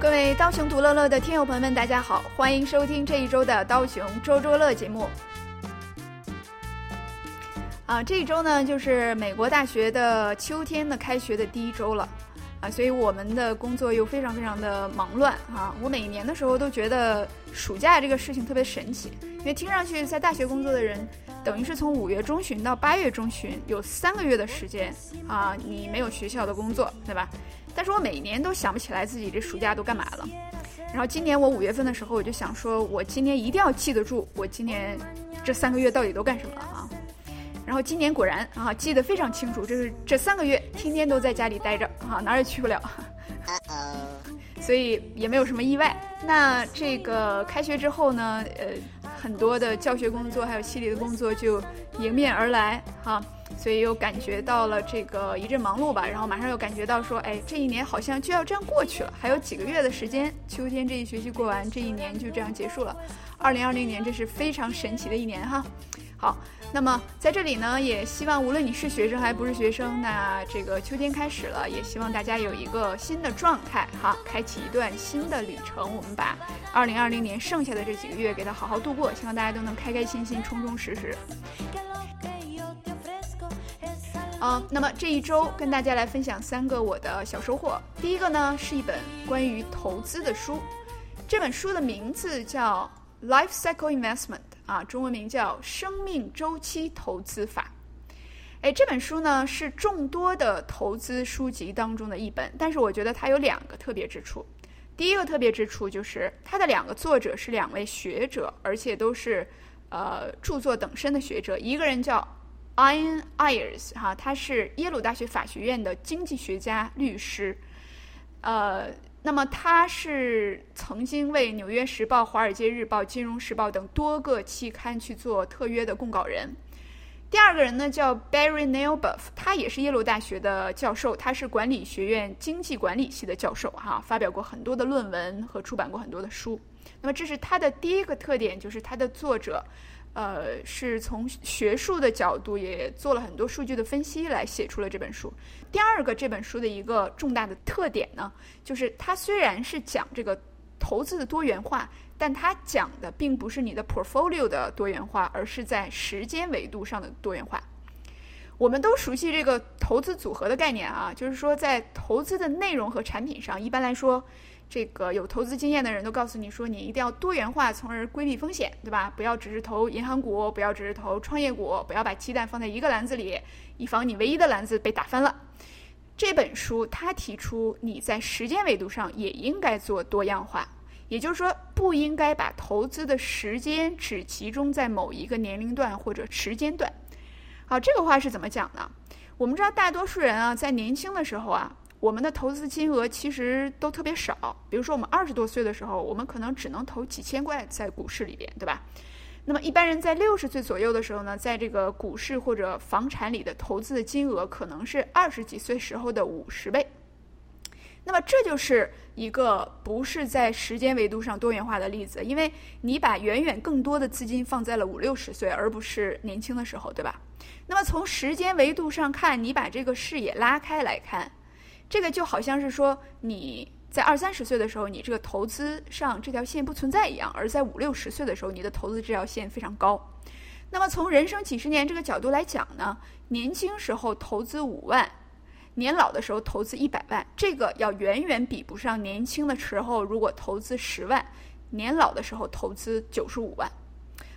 各位刀熊独乐乐的听友朋友们，大家好，欢迎收听这一周的刀熊周周乐节目。啊，这一周呢，就是美国大学的秋天的开学的第一周了，啊，所以我们的工作又非常非常的忙乱啊。我每年的时候都觉得暑假这个事情特别神奇，因为听上去在大学工作的人，等于是从五月中旬到八月中旬有三个月的时间啊，你没有学校的工作，对吧？但是我每年都想不起来自己这暑假都干嘛了。然后今年我五月份的时候，我就想说，我今年一定要记得住，我今年这三个月到底都干什么了啊？然后今年果然啊，记得非常清楚，这是这三个月天天都在家里待着啊，哪儿也去不了，所以也没有什么意外。那这个开学之后呢，呃，很多的教学工作还有系里的工作就迎面而来哈，所以又感觉到了这个一阵忙碌吧。然后马上又感觉到说，哎，这一年好像就要这样过去了，还有几个月的时间，秋天这一学期过完，这一年就这样结束了。二零二零年，这是非常神奇的一年哈。好，那么在这里呢，也希望无论你是学生还不是学生，那这个秋天开始了，也希望大家有一个新的状态哈，开启一段新的旅程。我们把二零二零年剩下的这几个月给它好好度过，希望大家都能开开心心、充充实实。啊，那么这一周跟大家来分享三个我的小收获。第一个呢，是一本关于投资的书，这本书的名字叫《Life Cycle Investment》。啊，中文名叫《生命周期投资法》。哎，这本书呢是众多的投资书籍当中的一本，但是我觉得它有两个特别之处。第一个特别之处就是它的两个作者是两位学者，而且都是呃著作等身的学者。一个人叫 Ian Ayers，哈，他是耶鲁大学法学院的经济学家、律师，呃。那么他是曾经为《纽约时报》《华尔街日报》《金融时报》等多个期刊去做特约的供稿人。第二个人呢叫 Barry Nailbuff，他也是耶鲁大学的教授，他是管理学院经济管理系的教授，哈，发表过很多的论文和出版过很多的书。那么这是他的第一个特点，就是他的作者。呃，是从学术的角度也做了很多数据的分析，来写出了这本书。第二个，这本书的一个重大的特点呢，就是它虽然是讲这个投资的多元化，但它讲的并不是你的 portfolio 的多元化，而是在时间维度上的多元化。我们都熟悉这个投资组合的概念啊，就是说在投资的内容和产品上，一般来说。这个有投资经验的人都告诉你说，你一定要多元化，从而规避风险，对吧？不要只是投银行股，不要只是投创业股，不要把鸡蛋放在一个篮子里，以防你唯一的篮子被打翻了。这本书他提出，你在时间维度上也应该做多样化，也就是说，不应该把投资的时间只集中在某一个年龄段或者时间段。好，这个话是怎么讲呢？我们知道，大多数人啊，在年轻的时候啊。我们的投资金额其实都特别少，比如说我们二十多岁的时候，我们可能只能投几千块在股市里边，对吧？那么一般人在六十岁左右的时候呢，在这个股市或者房产里的投资的金额可能是二十几岁时候的五十倍。那么这就是一个不是在时间维度上多元化的例子，因为你把远远更多的资金放在了五六十岁，而不是年轻的时候，对吧？那么从时间维度上看，你把这个视野拉开来看。这个就好像是说你在二三十岁的时候，你这个投资上这条线不存在一样；而在五六十岁的时候，你的投资这条线非常高。那么从人生几十年这个角度来讲呢，年轻时候投资五万，年老的时候投资一百万，这个要远远比不上年轻的时候如果投资十万，年老的时候投资九十五万。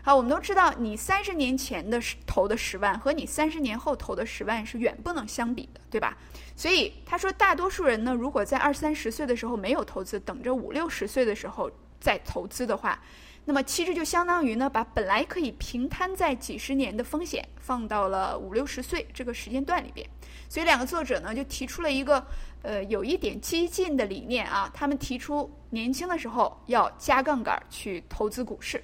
好，我们都知道，你三十年前的投的十万和你三十年后投的十万是远不能相比的，对吧？所以他说，大多数人呢，如果在二三十岁的时候没有投资，等着五六十岁的时候再投资的话，那么其实就相当于呢，把本来可以平摊在几十年的风险放到了五六十岁这个时间段里边。所以两个作者呢，就提出了一个呃有一点激进的理念啊，他们提出年轻的时候要加杠杆去投资股市。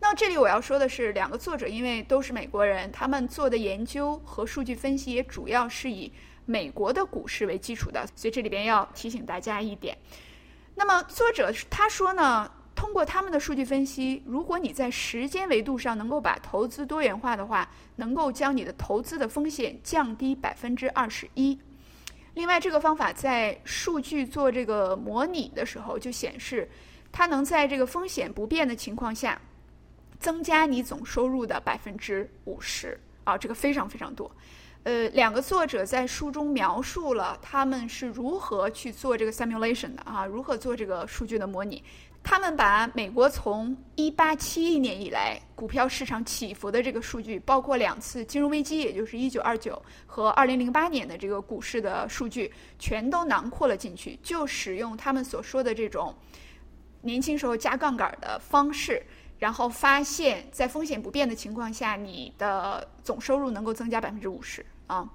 那这里我要说的是，两个作者因为都是美国人，他们做的研究和数据分析也主要是以美国的股市为基础的，所以这里边要提醒大家一点。那么作者他说呢，通过他们的数据分析，如果你在时间维度上能够把投资多元化的话，能够将你的投资的风险降低百分之二十一。另外，这个方法在数据做这个模拟的时候就显示，它能在这个风险不变的情况下，增加你总收入的百分之五十啊，这个非常非常多。呃，两个作者在书中描述了他们是如何去做这个 simulation 的啊，如何做这个数据的模拟。他们把美国从一八七一年以来股票市场起伏的这个数据，包括两次金融危机，也就是一九二九和二零零八年的这个股市的数据，全都囊括了进去，就使用他们所说的这种年轻时候加杠杆的方式，然后发现，在风险不变的情况下，你的总收入能够增加百分之五十啊。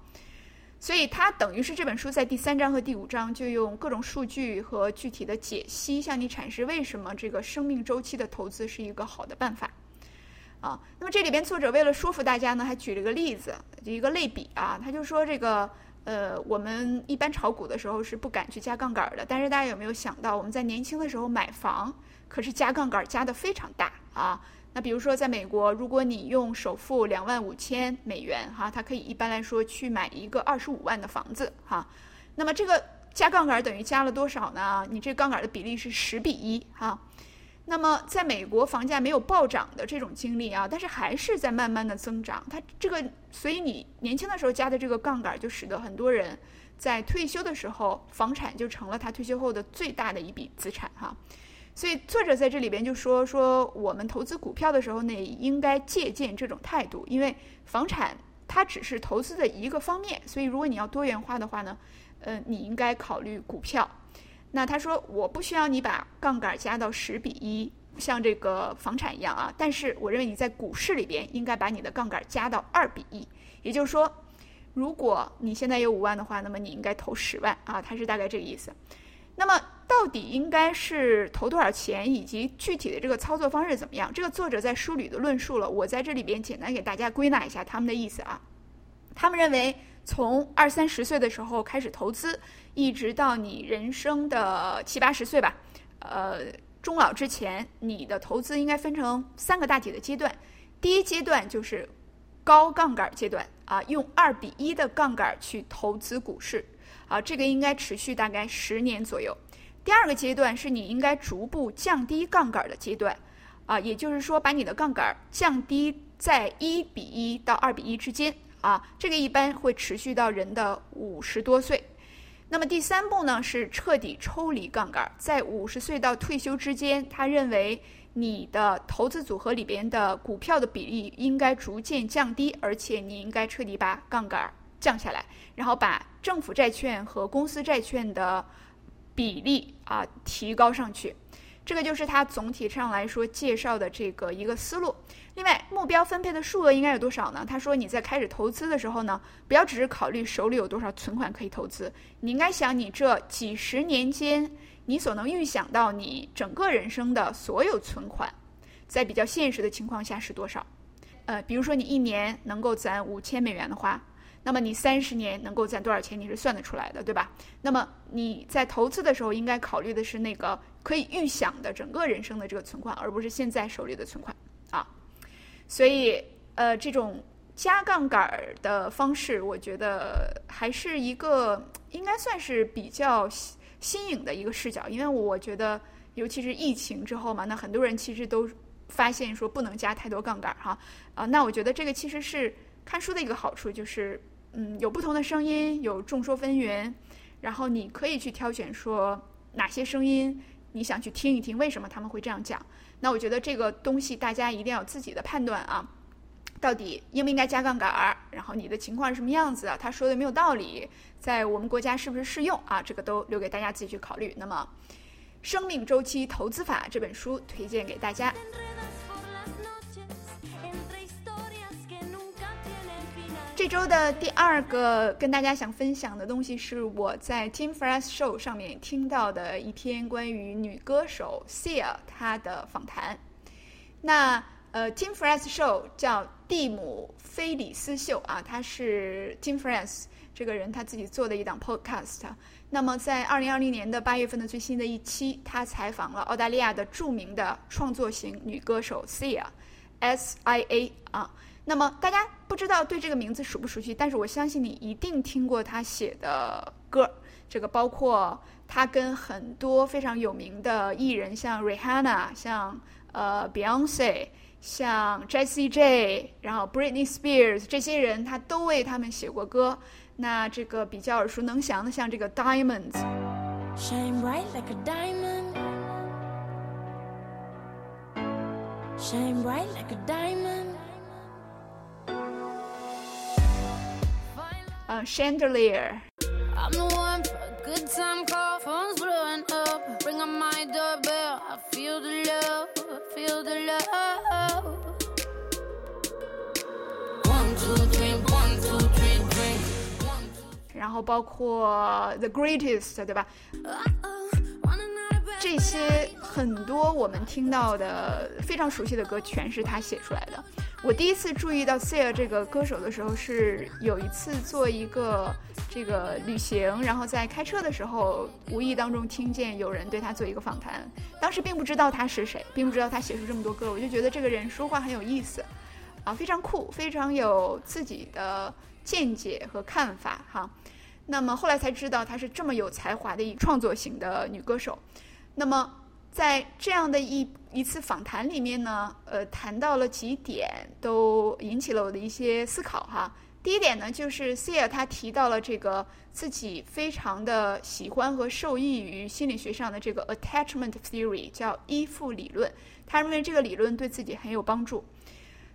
所以它等于是这本书在第三章和第五章就用各种数据和具体的解析，向你阐释为什么这个生命周期的投资是一个好的办法，啊，那么这里边作者为了说服大家呢，还举了个例子，一个类比啊，他就说这个呃，我们一般炒股的时候是不敢去加杠杆的，但是大家有没有想到，我们在年轻的时候买房，可是加杠杆加的非常大啊。那比如说，在美国，如果你用首付两万五千美元，哈，它可以一般来说去买一个二十五万的房子，哈。那么这个加杠杆等于加了多少呢？你这杠杆的比例是十比一，哈。那么在美国，房价没有暴涨的这种经历啊，但是还是在慢慢的增长。它这个，所以你年轻的时候加的这个杠杆，就使得很多人在退休的时候，房产就成了他退休后的最大的一笔资产，哈。所以作者在这里边就说说，我们投资股票的时候呢，应该借鉴这种态度，因为房产它只是投资的一个方面。所以如果你要多元化的话呢，呃，你应该考虑股票。那他说，我不需要你把杠杆加到十比一，像这个房产一样啊。但是我认为你在股市里边应该把你的杠杆加到二比一，也就是说，如果你现在有五万的话，那么你应该投十万啊。他是大概这个意思。那么到底应该是投多少钱，以及具体的这个操作方式怎么样？这个作者在书里的论述了，我在这里边简单给大家归纳一下他们的意思啊。他们认为，从二三十岁的时候开始投资，一直到你人生的七八十岁吧，呃，终老之前，你的投资应该分成三个大体的阶段。第一阶段就是高杠杆阶段啊，用二比一的杠杆去投资股市。啊，这个应该持续大概十年左右。第二个阶段是你应该逐步降低杠杆的阶段，啊，也就是说把你的杠杆降低在一比一到二比一之间，啊，这个一般会持续到人的五十多岁。那么第三步呢是彻底抽离杠杆，在五十岁到退休之间，他认为你的投资组合里边的股票的比例应该逐渐降低，而且你应该彻底把杠杆。降下来，然后把政府债券和公司债券的比例啊提高上去，这个就是它总体上来说介绍的这个一个思路。另外，目标分配的数额应该有多少呢？他说你在开始投资的时候呢，不要只是考虑手里有多少存款可以投资，你应该想你这几十年间你所能预想到你整个人生的所有存款，在比较现实的情况下是多少？呃，比如说你一年能够攒五千美元的话。那么你三十年能够赚多少钱，你是算得出来的，对吧？那么你在投资的时候，应该考虑的是那个可以预想的整个人生的这个存款，而不是现在手里的存款啊。所以，呃，这种加杠杆儿的方式，我觉得还是一个应该算是比较新颖的一个视角，因为我觉得，尤其是疫情之后嘛，那很多人其实都发现说不能加太多杠杆儿哈啊。那我觉得这个其实是看书的一个好处，就是。嗯，有不同的声音，有众说纷纭，然后你可以去挑选说哪些声音你想去听一听，为什么他们会这样讲？那我觉得这个东西大家一定要有自己的判断啊，到底应不应该加杠杆儿？然后你的情况是什么样子啊？他说的没有道理，在我们国家是不是适用啊？这个都留给大家自己去考虑。那么，《生命周期投资法》这本书推荐给大家。这周的第二个跟大家想分享的东西是我在 Tim Ferriss Show 上面听到的一篇关于女歌手 Sia 她的访谈。那呃，Tim Ferriss Show 叫蒂姆·菲里斯秀啊，他是 Tim Ferriss 这个人他自己做的一档 podcast。那么在二零二零年的八月份的最新的一期，他采访了澳大利亚的著名的创作型女歌手 Sia，S I A 啊。那么大家不知道对这个名字熟不熟悉，但是我相信你一定听过他写的歌。这个包括他跟很多非常有名的艺人，像 Rihanna，像呃 Beyonce，像 Jessie J，然后 Britney Spears 这些人，他都为他们写过歌。那这个比较耳熟能详的，像这个 Diamonds。Shine bright like a diamond. Shine bright like a diamond. Three, three. 然后包括 The Greatest，对吧？这些很多我们听到的非常熟悉的歌，全是他写出来的。我第一次注意到 Sia 这个歌手的时候，是有一次做一个这个旅行，然后在开车的时候，无意当中听见有人对他做一个访谈。当时并不知道他是谁，并不知道他写出这么多歌，我就觉得这个人说话很有意思，啊，非常酷，非常有自己的见解和看法哈。那么后来才知道，她是这么有才华的一创作型的女歌手。那么。在这样的一一次访谈里面呢，呃，谈到了几点，都引起了我的一些思考哈。第一点呢，就是 Sia 他提到了这个自己非常的喜欢和受益于心理学上的这个 attachment theory，叫依附理论。他认为这个理论对自己很有帮助。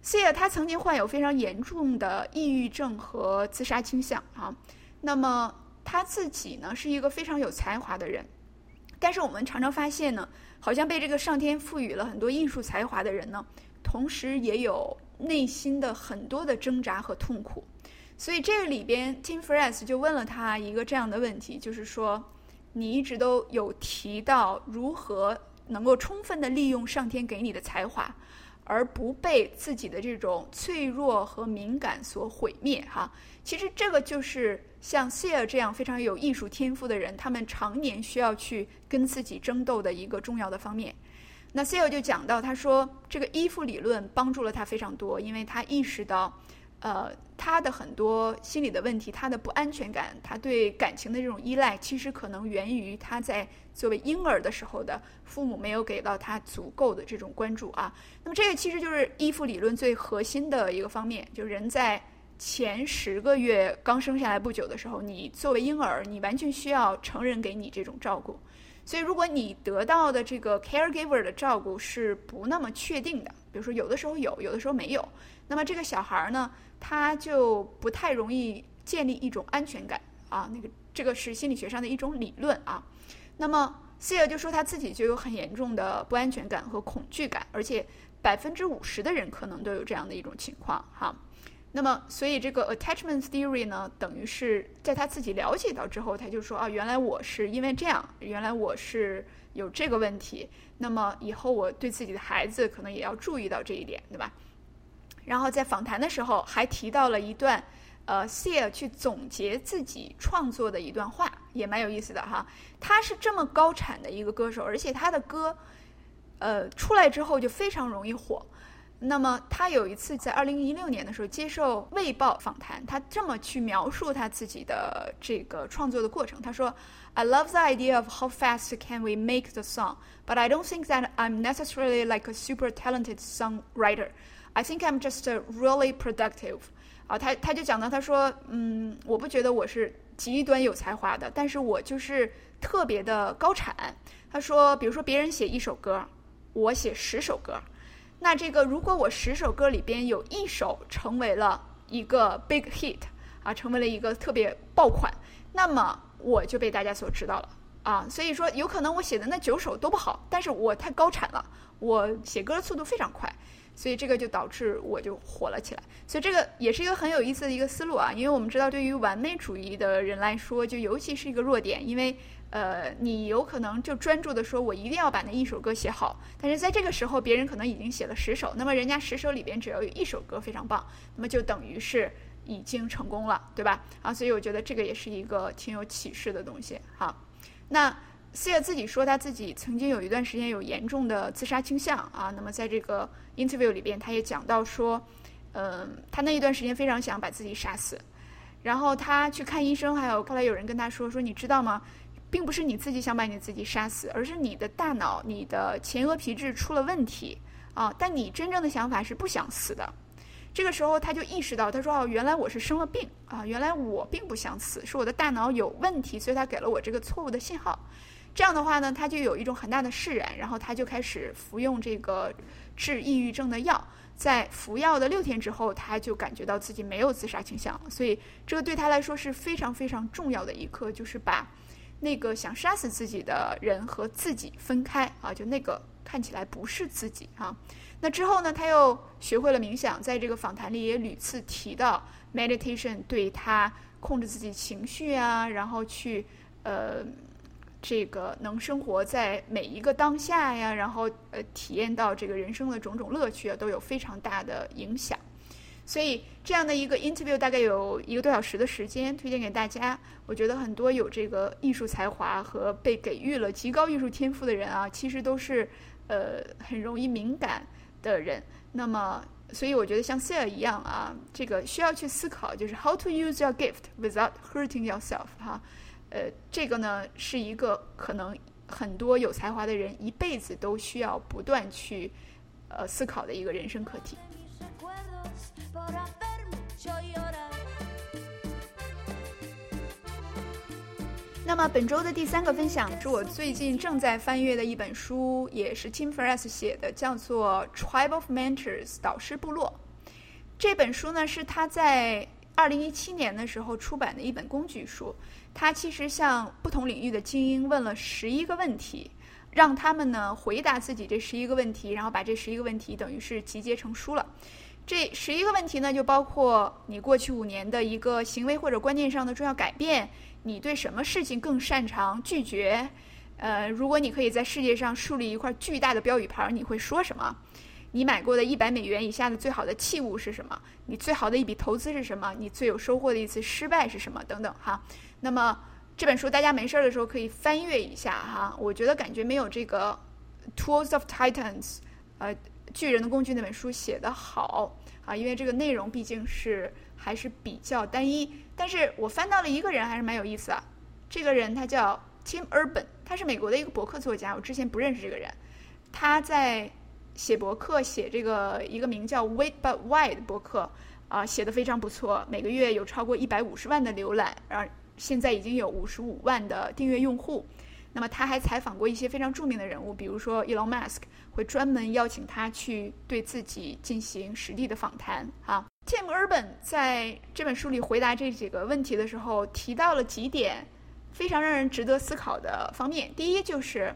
Sia 他曾经患有非常严重的抑郁症和自杀倾向啊。那么他自己呢，是一个非常有才华的人，但是我们常常发现呢。好像被这个上天赋予了很多艺术才华的人呢，同时也有内心的很多的挣扎和痛苦。所以这个里边，Tim Ferriss 就问了他一个这样的问题，就是说，你一直都有提到如何能够充分的利用上天给你的才华。而不被自己的这种脆弱和敏感所毁灭，哈，其实这个就是像 Sia 这样非常有艺术天赋的人，他们常年需要去跟自己争斗的一个重要的方面。那 Sia 就讲到，他说这个依附理论帮助了他非常多，因为他意识到。呃，他的很多心理的问题，他的不安全感，他对感情的这种依赖，其实可能源于他在作为婴儿的时候的父母没有给到他足够的这种关注啊。那么这个其实就是依附理论最核心的一个方面，就是人在前十个月刚生下来不久的时候，你作为婴儿，你完全需要成人给你这种照顾。所以如果你得到的这个 caregiver 的照顾是不那么确定的，比如说有的时候有，有的时候没有，那么这个小孩儿呢？他就不太容易建立一种安全感啊，那个这个是心理学上的一种理论啊。那么希尔就说他自己就有很严重的不安全感和恐惧感，而且百分之五十的人可能都有这样的一种情况哈。那么所以这个 attachment theory 呢，等于是在他自己了解到之后，他就说啊，原来我是因为这样，原来我是有这个问题。那么以后我对自己的孩子可能也要注意到这一点，对吧？然后在访谈的时候还提到了一段，呃，Sia 去总结自己创作的一段话，也蛮有意思的哈。他是这么高产的一个歌手，而且他的歌，呃，出来之后就非常容易火。那么他有一次在二零一六年的时候接受《卫报》访谈，他这么去描述他自己的这个创作的过程。他说：“I love the idea of how fast can we make the song, but I don't think that I'm necessarily like a super talented songwriter.” I think I'm just really productive。啊，他他就讲到，他说，嗯，我不觉得我是极端有才华的，但是我就是特别的高产。他说，比如说别人写一首歌，我写十首歌，那这个如果我十首歌里边有一首成为了一个 big hit，啊，成为了一个特别爆款，那么我就被大家所知道了。啊，所以说有可能我写的那九首都不好，但是我太高产了，我写歌的速度非常快。所以这个就导致我就火了起来，所以这个也是一个很有意思的一个思路啊，因为我们知道对于完美主义的人来说，就尤其是一个弱点，因为呃，你有可能就专注的说，我一定要把那一首歌写好，但是在这个时候，别人可能已经写了十首，那么人家十首里边只要有一首歌非常棒，那么就等于是已经成功了，对吧？啊，所以我觉得这个也是一个挺有启示的东西。好，那。希尔自己说，他自己曾经有一段时间有严重的自杀倾向啊。那么在这个 interview 里边，他也讲到说，嗯，他那一段时间非常想把自己杀死，然后他去看医生，还有后来有人跟他说说，你知道吗？并不是你自己想把你自己杀死，而是你的大脑、你的前额皮质出了问题啊。但你真正的想法是不想死的。这个时候他就意识到，他说：“哦，原来我是生了病啊！原来我并不想死，是我的大脑有问题，所以他给了我这个错误的信号。这样的话呢，他就有一种很大的释然，然后他就开始服用这个治抑郁症的药。在服药的六天之后，他就感觉到自己没有自杀倾向了。所以这个对他来说是非常非常重要的一刻，就是把那个想杀死自己的人和自己分开啊，就那个看起来不是自己啊。”那之后呢？他又学会了冥想，在这个访谈里也屡次提到 meditation 对他控制自己情绪啊，然后去呃这个能生活在每一个当下呀，然后呃体验到这个人生的种种乐趣啊，都有非常大的影响。所以这样的一个 interview 大概有一个多小时的时间，推荐给大家。我觉得很多有这个艺术才华和被给予了极高艺术天赋的人啊，其实都是呃很容易敏感。的人，那么，所以我觉得像 Sir 一样啊，这个需要去思考，就是 How to use your gift without hurting yourself，哈，呃，这个呢是一个可能很多有才华的人一辈子都需要不断去呃思考的一个人生课题。那么本周的第三个分享是我最近正在翻阅的一本书，也是 Tim Ferriss 写的，叫做《Tribe of Mentors》导师部落。这本书呢是他在二零一七年的时候出版的一本工具书。他其实向不同领域的精英问了十一个问题，让他们呢回答自己这十一个问题，然后把这十一个问题等于是集结成书了。这十一个问题呢，就包括你过去五年的一个行为或者观念上的重要改变。你对什么事情更擅长拒绝？呃，如果你可以在世界上树立一块巨大的标语牌，你会说什么？你买过的一百美元以下的最好的器物是什么？你最好的一笔投资是什么？你最有收获的一次失败是什么？等等哈。那么这本书大家没事儿的时候可以翻阅一下哈。我觉得感觉没有这个《Tools of Titans》呃巨人的工具那本书写得好啊，因为这个内容毕竟是。还是比较单一，但是我翻到了一个人，还是蛮有意思啊。这个人他叫 Tim Urban，他是美国的一个博客作家，我之前不认识这个人。他在写博客，写这个一个名叫 Wait But Why 的博客啊，写的非常不错，每个月有超过一百五十万的浏览，然后现在已经有五十五万的订阅用户。那么他还采访过一些非常著名的人物，比如说 Elon Musk，会专门邀请他去对自己进行实地的访谈啊。Tim Urban 在这本书里回答这几个问题的时候，提到了几点非常让人值得思考的方面。第一，就是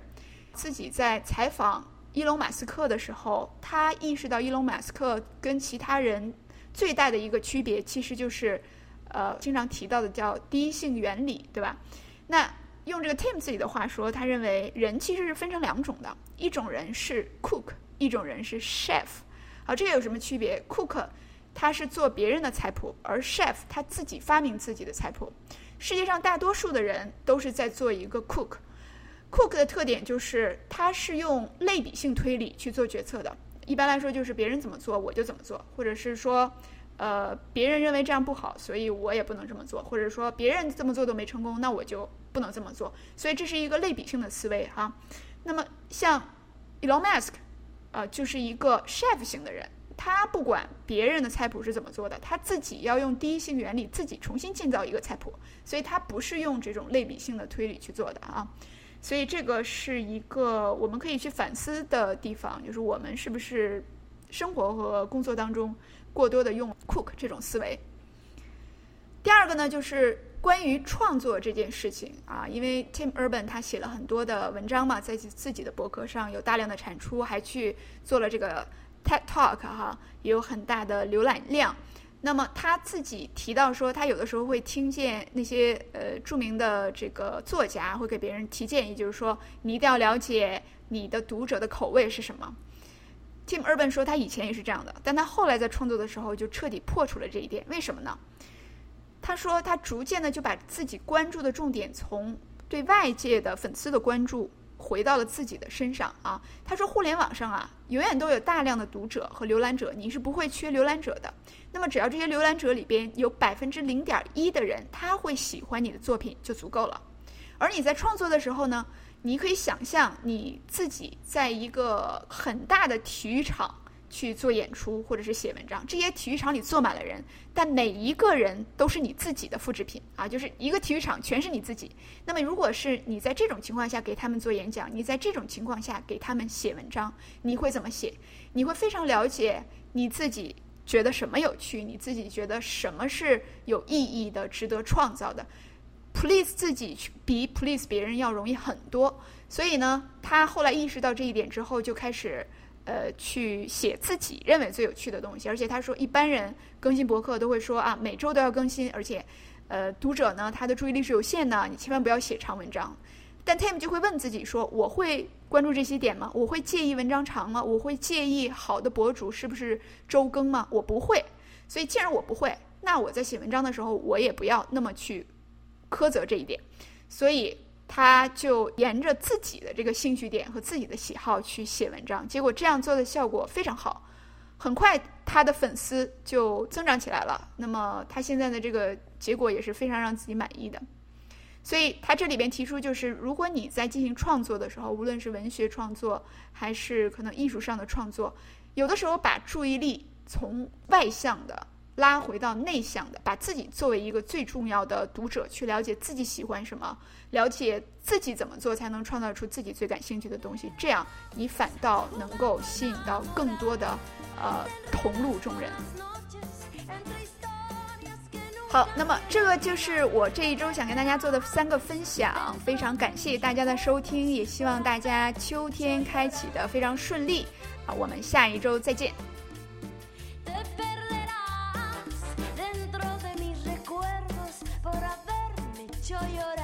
自己在采访伊隆马斯克的时候，他意识到伊隆马斯克跟其他人最大的一个区别，其实就是呃经常提到的叫第一性原理，对吧？那用这个 Tim 自己的话说，他认为人其实是分成两种的，一种人是 cook，一种人是 chef。好，这个有什么区别？cook 他是做别人的菜谱，而 chef 他自己发明自己的菜谱。世界上大多数的人都是在做一个 cook。Cook 的特点就是他是用类比性推理去做决策的。一般来说就是别人怎么做我就怎么做，或者是说，呃，别人认为这样不好，所以我也不能这么做，或者说别人这么做都没成功，那我就不能这么做。所以这是一个类比性的思维哈。那么像 Elon Musk，呃，就是一个 chef 型的人。他不管别人的菜谱是怎么做的，他自己要用第一性原理自己重新建造一个菜谱，所以他不是用这种类比性的推理去做的啊。所以这个是一个我们可以去反思的地方，就是我们是不是生活和工作当中过多的用 cook 这种思维。第二个呢，就是关于创作这件事情啊，因为 Tim Urban 他写了很多的文章嘛，在自己的博客上有大量的产出，还去做了这个。TED Talk 哈也有很大的浏览量，那么他自己提到说，他有的时候会听见那些呃著名的这个作家会给别人提建议，就是说你一定要了解你的读者的口味是什么。Tim Urban 说他以前也是这样的，但他后来在创作的时候就彻底破除了这一点。为什么呢？他说他逐渐的就把自己关注的重点从对外界的粉丝的关注。回到了自己的身上啊。他说，互联网上啊，永远都有大量的读者和浏览者，你是不会缺浏览者的。那么，只要这些浏览者里边有百分之零点一的人他会喜欢你的作品就足够了。而你在创作的时候呢，你可以想象你自己在一个很大的体育场。去做演出或者是写文章，这些体育场里坐满了人，但每一个人都是你自己的复制品啊，就是一个体育场全是你自己。那么，如果是你在这种情况下给他们做演讲，你在这种情况下给他们写文章，你会怎么写？你会非常了解你自己觉得什么有趣，你自己觉得什么是有意义的、值得创造的。Please 自己去比 Please 别人要容易很多。所以呢，他后来意识到这一点之后，就开始。呃，去写自己认为最有趣的东西，而且他说，一般人更新博客都会说啊，每周都要更新，而且，呃，读者呢，他的注意力是有限的，你千万不要写长文章。但 Tim 就会问自己说，我会关注这些点吗？我会介意文章长吗？我会介意好的博主是不是周更吗？我不会。所以既然我不会，那我在写文章的时候，我也不要那么去苛责这一点。所以。他就沿着自己的这个兴趣点和自己的喜好去写文章，结果这样做的效果非常好，很快他的粉丝就增长起来了。那么他现在的这个结果也是非常让自己满意的。所以他这里边提出，就是如果你在进行创作的时候，无论是文学创作还是可能艺术上的创作，有的时候把注意力从外向的。拉回到内向的，把自己作为一个最重要的读者，去了解自己喜欢什么，了解自己怎么做才能创造出自己最感兴趣的东西，这样你反倒能够吸引到更多的呃同路中人。好，那么这个就是我这一周想跟大家做的三个分享，非常感谢大家的收听，也希望大家秋天开启的非常顺利。好，我们下一周再见。ちょよら